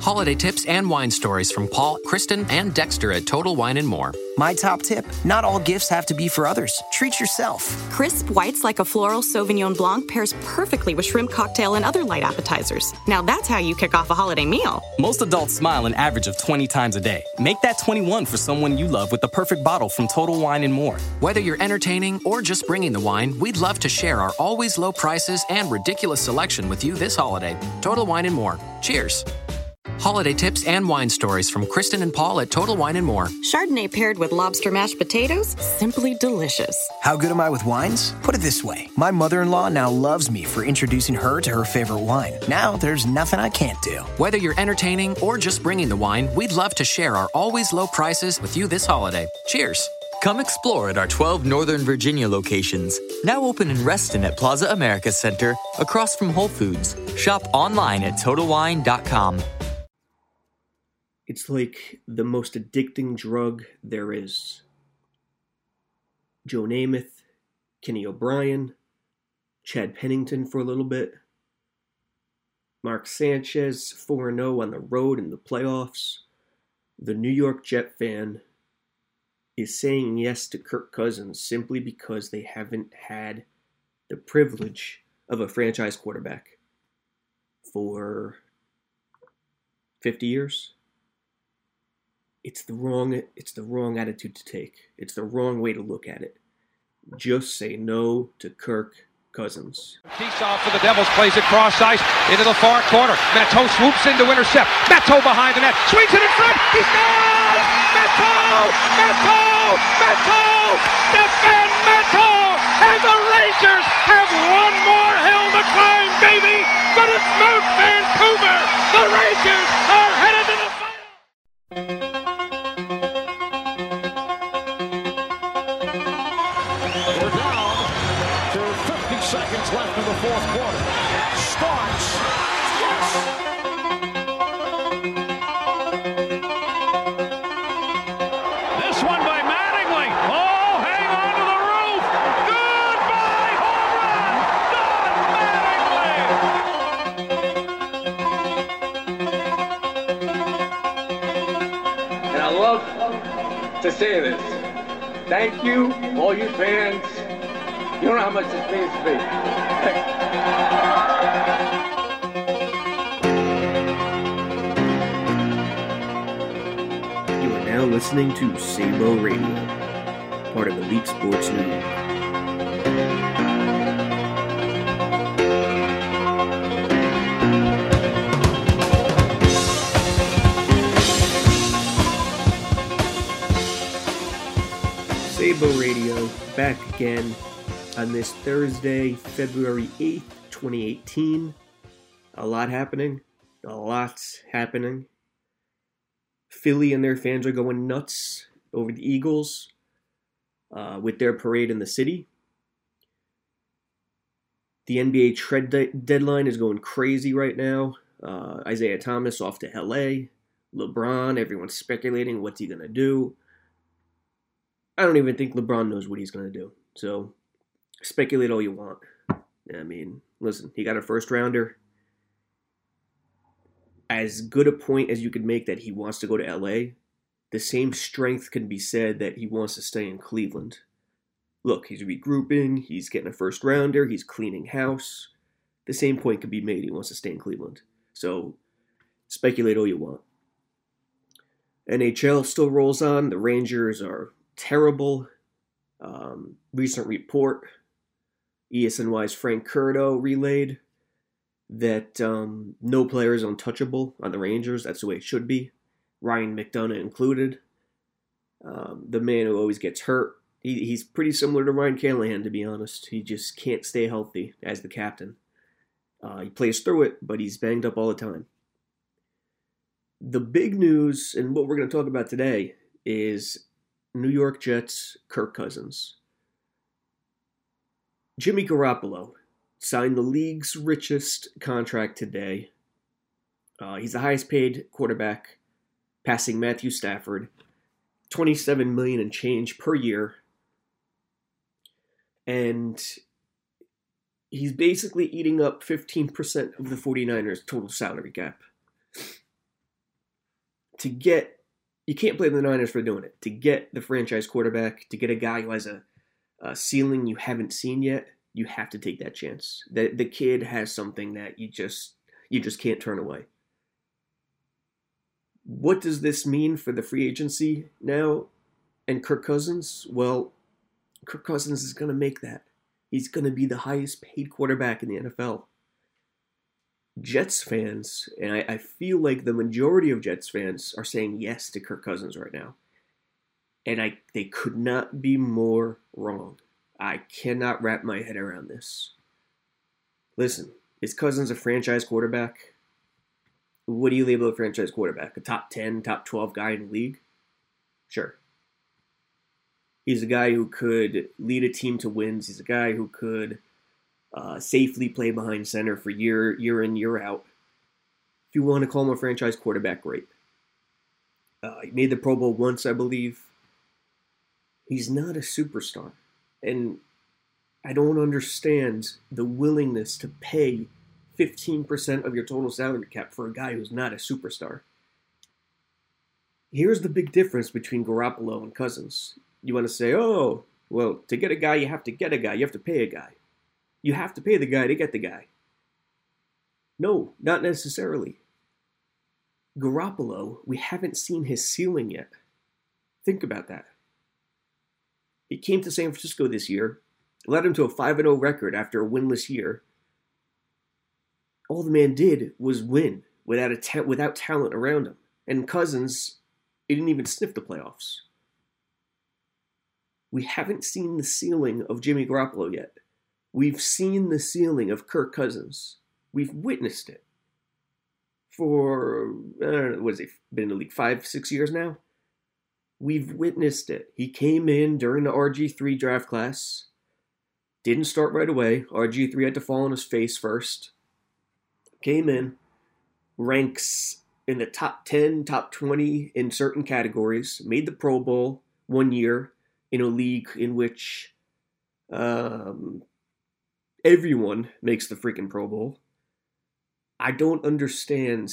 Holiday tips and wine stories from Paul, Kristen, and Dexter at Total Wine and More. My top tip not all gifts have to be for others. Treat yourself. Crisp whites like a floral Sauvignon Blanc pairs perfectly with shrimp cocktail and other light appetizers. Now that's how you kick off a holiday meal. Most adults smile an average of 20 times a day. Make that 21 for someone you love with the perfect bottle from Total Wine and More. Whether you're entertaining or just bringing the wine, we'd love to share our always low prices and ridiculous selection with you this holiday. Total Wine and More. Cheers. Holiday tips and wine stories from Kristen and Paul at Total Wine and More. Chardonnay paired with lobster mashed potatoes, simply delicious. How good am I with wines? Put it this way my mother in law now loves me for introducing her to her favorite wine. Now there's nothing I can't do. Whether you're entertaining or just bringing the wine, we'd love to share our always low prices with you this holiday. Cheers. Come explore at our 12 Northern Virginia locations, now open in Reston at Plaza America Center, across from Whole Foods. Shop online at TotalWine.com. It's like the most addicting drug there is. Joe Namath, Kenny O'Brien, Chad Pennington for a little bit, Mark Sanchez 4 0 on the road in the playoffs. The New York Jet fan is saying yes to Kirk Cousins simply because they haven't had the privilege of a franchise quarterback for 50 years it's the wrong it's the wrong attitude to take. It's the wrong way to look at it. Just say no to Kirk Cousins. Off for the Devils, plays it cross ice into the far corner. Matteau swoops in to intercept. Matteau behind the net, swings it in front. He scores! Matteau! Matteau! Matteau! Stéphane Matteau! And the Rangers have one more hill to climb, baby! But it's Mount Vancouver! The Rangers are headed seconds left in the fourth quarter. Starks. Yes! This one by Mattingly. Oh, hang on to the roof. Goodbye, home run. Don Mattingly. And I love to say this. Thank you, all you fans. Much. You are now listening to Sabo Radio, part of Elite Sports Network. Sabo Radio back again on this Thursday, February 8th, 2018. A lot happening. A lot's happening. Philly and their fans are going nuts over the Eagles uh, with their parade in the city. The NBA trade de- deadline is going crazy right now. Uh, Isaiah Thomas off to LA. LeBron, everyone's speculating what's he going to do. I don't even think LeBron knows what he's going to do. So speculate all you want. I mean, listen, he got a first rounder. As good a point as you could make that he wants to go to LA, the same strength can be said that he wants to stay in Cleveland. Look, he's regrouping, he's getting a first rounder, he's cleaning house. The same point could be made he wants to stay in Cleveland. So speculate all you want. NHL still rolls on. The Rangers are terrible. Um, recent report, ESNY's Frank Curto relayed that um, no player is untouchable on the Rangers. That's the way it should be. Ryan McDonagh included. Um, the man who always gets hurt. He, he's pretty similar to Ryan Callahan, to be honest. He just can't stay healthy as the captain. Uh, he plays through it, but he's banged up all the time. The big news, and what we're going to talk about today, is New York Jets Kirk Cousins. Jimmy Garoppolo signed the league's richest contract today. Uh, he's the highest paid quarterback, passing Matthew Stafford, 27 million and change per year. And he's basically eating up 15% of the 49ers total salary cap. to get, you can't blame the Niners for doing it. To get the franchise quarterback, to get a guy who has a, a ceiling you haven't seen yet, you have to take that chance. The the kid has something that you just you just can't turn away. What does this mean for the free agency now and Kirk Cousins? Well, Kirk Cousins is going to make that. He's going to be the highest paid quarterback in the NFL. Jets fans, and I, I, feel like the majority of Jets fans are saying yes to Kirk Cousins right now. And I they could not be more wrong. I cannot wrap my head around this. Listen, is Cousins a franchise quarterback? What do you label a franchise quarterback? A top 10, top 12 guy in the league? Sure. He's a guy who could lead a team to wins. He's a guy who could uh, safely play behind center for year year in year out. If you want to call him a franchise quarterback, great. Uh, he made the Pro Bowl once, I believe. He's not a superstar. And I don't understand the willingness to pay 15% of your total salary cap for a guy who's not a superstar. Here's the big difference between Garoppolo and Cousins. You want to say, oh, well, to get a guy, you have to get a guy. You have to pay a guy. You have to pay the guy to get the guy. No, not necessarily. Garoppolo, we haven't seen his ceiling yet. Think about that. He came to San Francisco this year, led him to a 5 0 record after a winless year. All the man did was win without, a ta- without talent around him. And Cousins, he didn't even sniff the playoffs. We haven't seen the ceiling of Jimmy Garoppolo yet. We've seen the ceiling of Kirk Cousins. We've witnessed it for, I don't know, what has he been in the league? Five, six years now? We've witnessed it. He came in during the RG3 draft class, didn't start right away. RG3 had to fall on his face first. Came in, ranks in the top 10, top 20 in certain categories, made the Pro Bowl one year in a league in which um, everyone makes the freaking Pro Bowl. I don't understand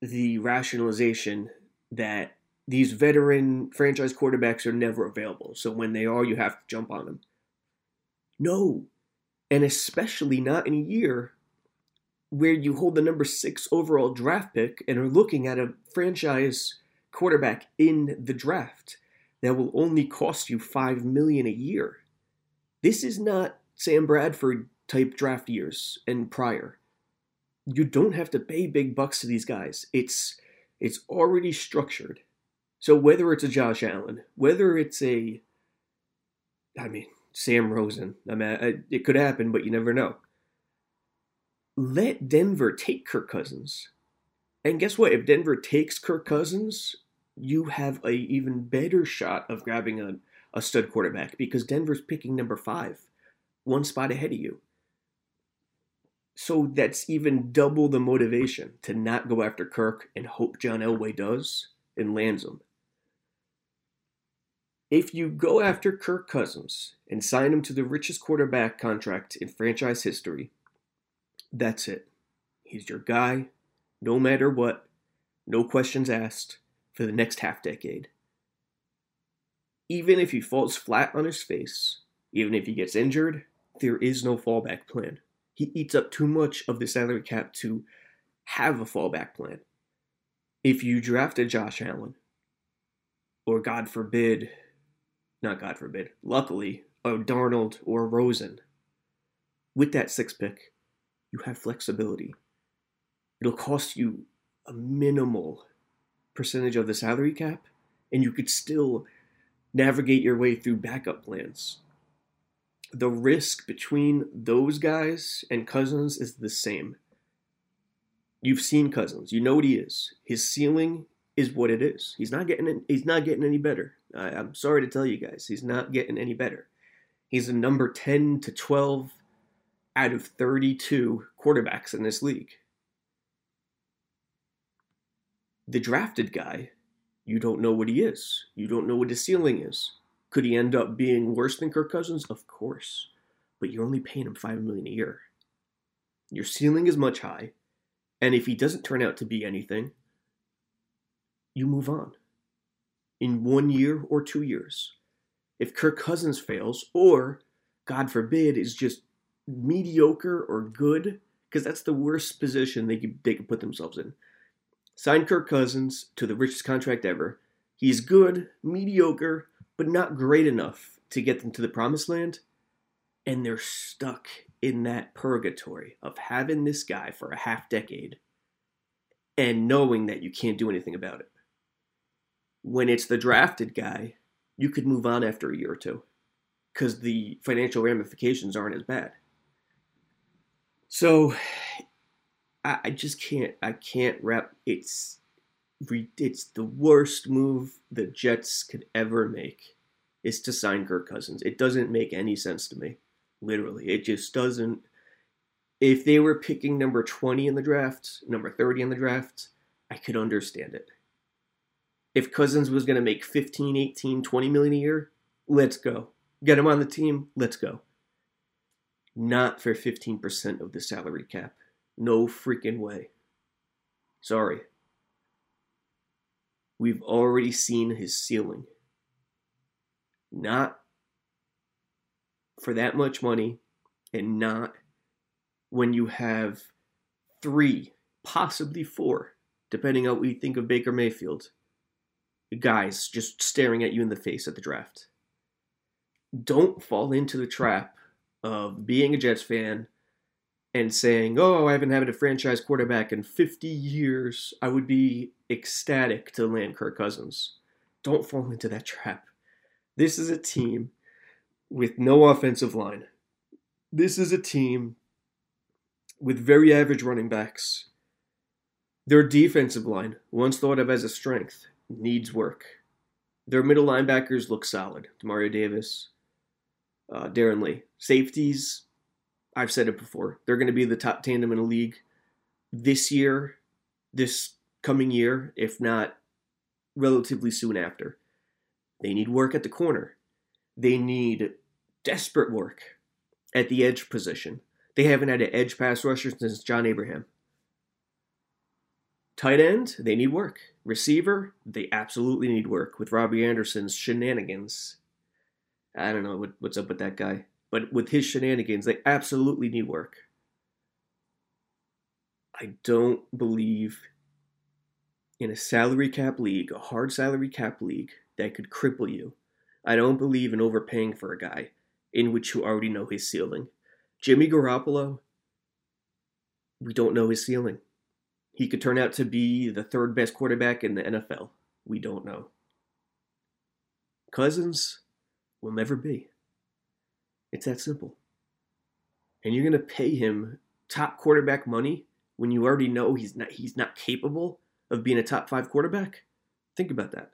the rationalization that these veteran franchise quarterbacks are never available. So when they are, you have to jump on them. No. And especially not in a year where you hold the number six overall draft pick and are looking at a franchise quarterback in the draft that will only cost you five million a year. This is not Sam Bradford type draft years and prior. You don't have to pay big bucks to these guys. It's it's already structured. So whether it's a Josh Allen, whether it's a, I mean, Sam Rosen, I mean, it could happen, but you never know. Let Denver take Kirk Cousins. And guess what? If Denver takes Kirk Cousins, you have a even better shot of grabbing a, a stud quarterback because Denver's picking number five, one spot ahead of you. So that's even double the motivation to not go after Kirk and hope John Elway does and lands him. If you go after Kirk Cousins and sign him to the richest quarterback contract in franchise history, that's it. He's your guy, no matter what, no questions asked, for the next half decade. Even if he falls flat on his face, even if he gets injured, there is no fallback plan. He eats up too much of the salary cap to have a fallback plan. If you draft a Josh Allen, or God forbid, not God forbid, luckily, a Darnold or a Rosen. With that six pick, you have flexibility. It'll cost you a minimal percentage of the salary cap, and you could still navigate your way through backup plans. The risk between those guys and Cousins is the same. You've seen Cousins. You know what he is. His ceiling is what it is. He's not getting he's not getting any better. I, I'm sorry to tell you guys, he's not getting any better. He's a number 10 to 12 out of 32 quarterbacks in this league. The drafted guy, you don't know what he is. You don't know what his ceiling is. Could he end up being worse than Kirk Cousins? Of course. But you're only paying him 5 million a year. Your ceiling is much high, and if he doesn't turn out to be anything, you move on in one year or two years. If Kirk Cousins fails, or God forbid, is just mediocre or good, because that's the worst position they could, they could put themselves in. Sign Kirk Cousins to the richest contract ever. He's good, mediocre, but not great enough to get them to the promised land. And they're stuck in that purgatory of having this guy for a half decade and knowing that you can't do anything about it. When it's the drafted guy, you could move on after a year or two because the financial ramifications aren't as bad. So I, I just can't I can't wrap it's it's the worst move the Jets could ever make is to sign Kirk Cousins. It doesn't make any sense to me. Literally. It just doesn't if they were picking number 20 in the draft, number 30 in the draft, I could understand it. If Cousins was going to make 15, 18, 20 million a year, let's go. Get him on the team, let's go. Not for 15% of the salary cap. No freaking way. Sorry. We've already seen his ceiling. Not for that much money and not when you have three, possibly four, depending on what you think of Baker Mayfield, guys just staring at you in the face at the draft. Don't fall into the trap of being a Jets fan and saying, Oh, I haven't had a franchise quarterback in 50 years. I would be ecstatic to land Kirk Cousins. Don't fall into that trap. This is a team with no offensive line. This is a team with very average running backs. Their defensive line, once thought of as a strength, needs work. Their middle linebackers look solid. Demario Davis, uh, Darron Lee. Safeties, I've said it before, they're going to be the top tandem in the league this year, this coming year, if not relatively soon after. They need work at the corner. They need desperate work at the edge position. They haven't had an edge pass rusher since John Abraham. Tight end, they need work. Receiver, they absolutely need work with Robbie Anderson's shenanigans. I don't know what, what's up with that guy, but with his shenanigans, they absolutely need work. I don't believe in a salary cap league, a hard salary cap league that could cripple you. I don't believe in overpaying for a guy in which you already know his ceiling. Jimmy Garoppolo, we don't know his ceiling. He could turn out to be the third best quarterback in the NFL. We don't know. Cousins will never be. It's that simple. And you're going to pay him top quarterback money when you already know he's not he's not capable of being a top 5 quarterback? Think about that.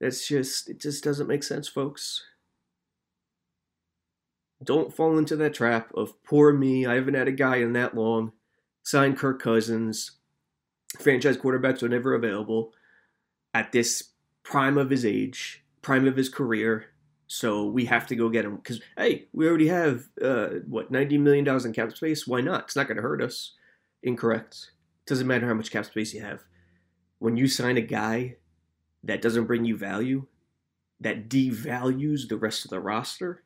That's just, it just doesn't make sense, folks. Don't fall into that trap of poor me. I haven't had a guy in that long. Sign Kirk Cousins. Franchise quarterbacks are never available at this prime of his age, prime of his career. So we have to go get him because hey, we already have uh, what ninety million dollars in cap space. Why not? It's not going to hurt us. Incorrect. Doesn't matter how much cap space you have. When you sign a guy that doesn't bring you value, that devalues the rest of the roster,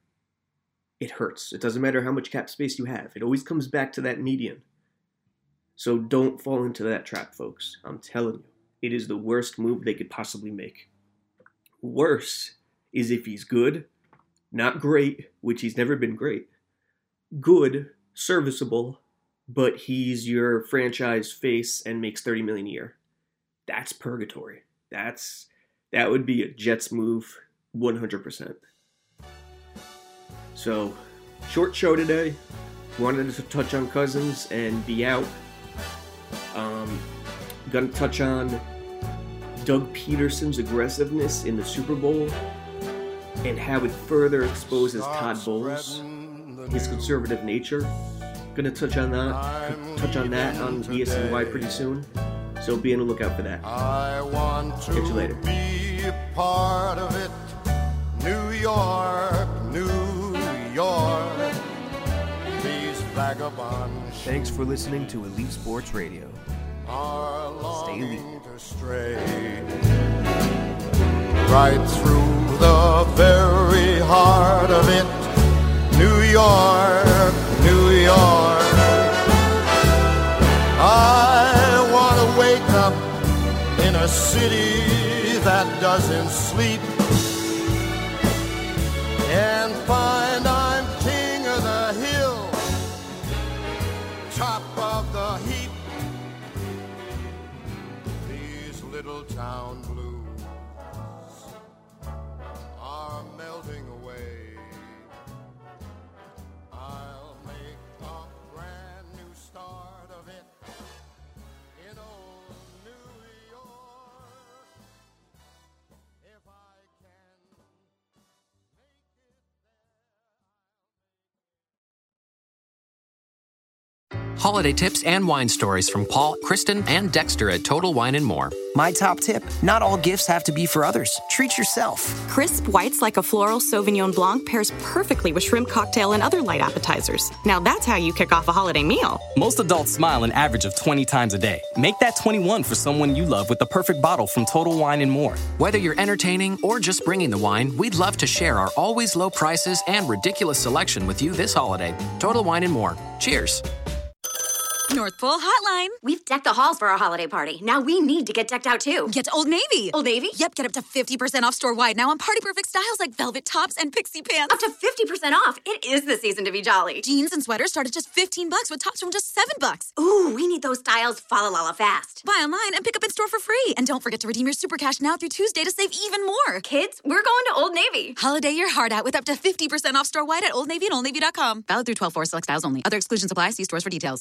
it hurts. It doesn't matter how much cap space you have, it always comes back to that median. So don't fall into that trap, folks. I'm telling you, it is the worst move they could possibly make. Worse is if he's good, not great, which he's never been great, good, serviceable, but he's your franchise face and makes 30 million a year. That's purgatory. That's that would be a Jets move 100%. So, short show today. Wanted to touch on Cousins and be out. Um, gonna touch on Doug Pederson's aggressiveness in the Super Bowl and how it further exposes Todd Bowles, his conservative nature. Gonna touch on that. Touch on that on ESNY pretty soon. So be on the lookout for that. I want to Catch you later. Thanks for listening to Elite Sports Radio. Stay elite. right through the very heart of it. New York, New York. I want to wake up in a city that doesn't sleep Holiday tips and wine stories from Paul, Kristen, and Dexter at Total Wine and More. My top tip not all gifts have to be for others. Treat yourself. Crisp whites like a floral Sauvignon Blanc pairs perfectly with shrimp cocktail and other light appetizers. Now that's how you kick off a holiday meal. Most adults smile an average of 20 times a day. Make that 21 for someone you love with the perfect bottle from Total Wine and More. Whether you're entertaining or just bringing the wine, we'd love to share our always low prices and ridiculous selection with you this holiday. Total Wine and More. Cheers. North Pole Hotline. We've decked the halls for our holiday party. Now we need to get decked out too. Get to Old Navy. Old Navy? Yep, get up to 50% off store wide now on party perfect styles like velvet tops and pixie pants. Up to 50% off. It is the season to be jolly. Jeans and sweaters start at just 15 bucks with tops from just 7 bucks. Ooh, we need those styles fa la la fast. Buy online and pick up in store for free. And don't forget to redeem your super cash now through Tuesday to save even more. Kids, we're going to Old Navy. Holiday your heart out with up to 50% off store wide at Old Navy and OldNavy.com. Valid through 12 4 select styles only. Other exclusions apply. See stores for details.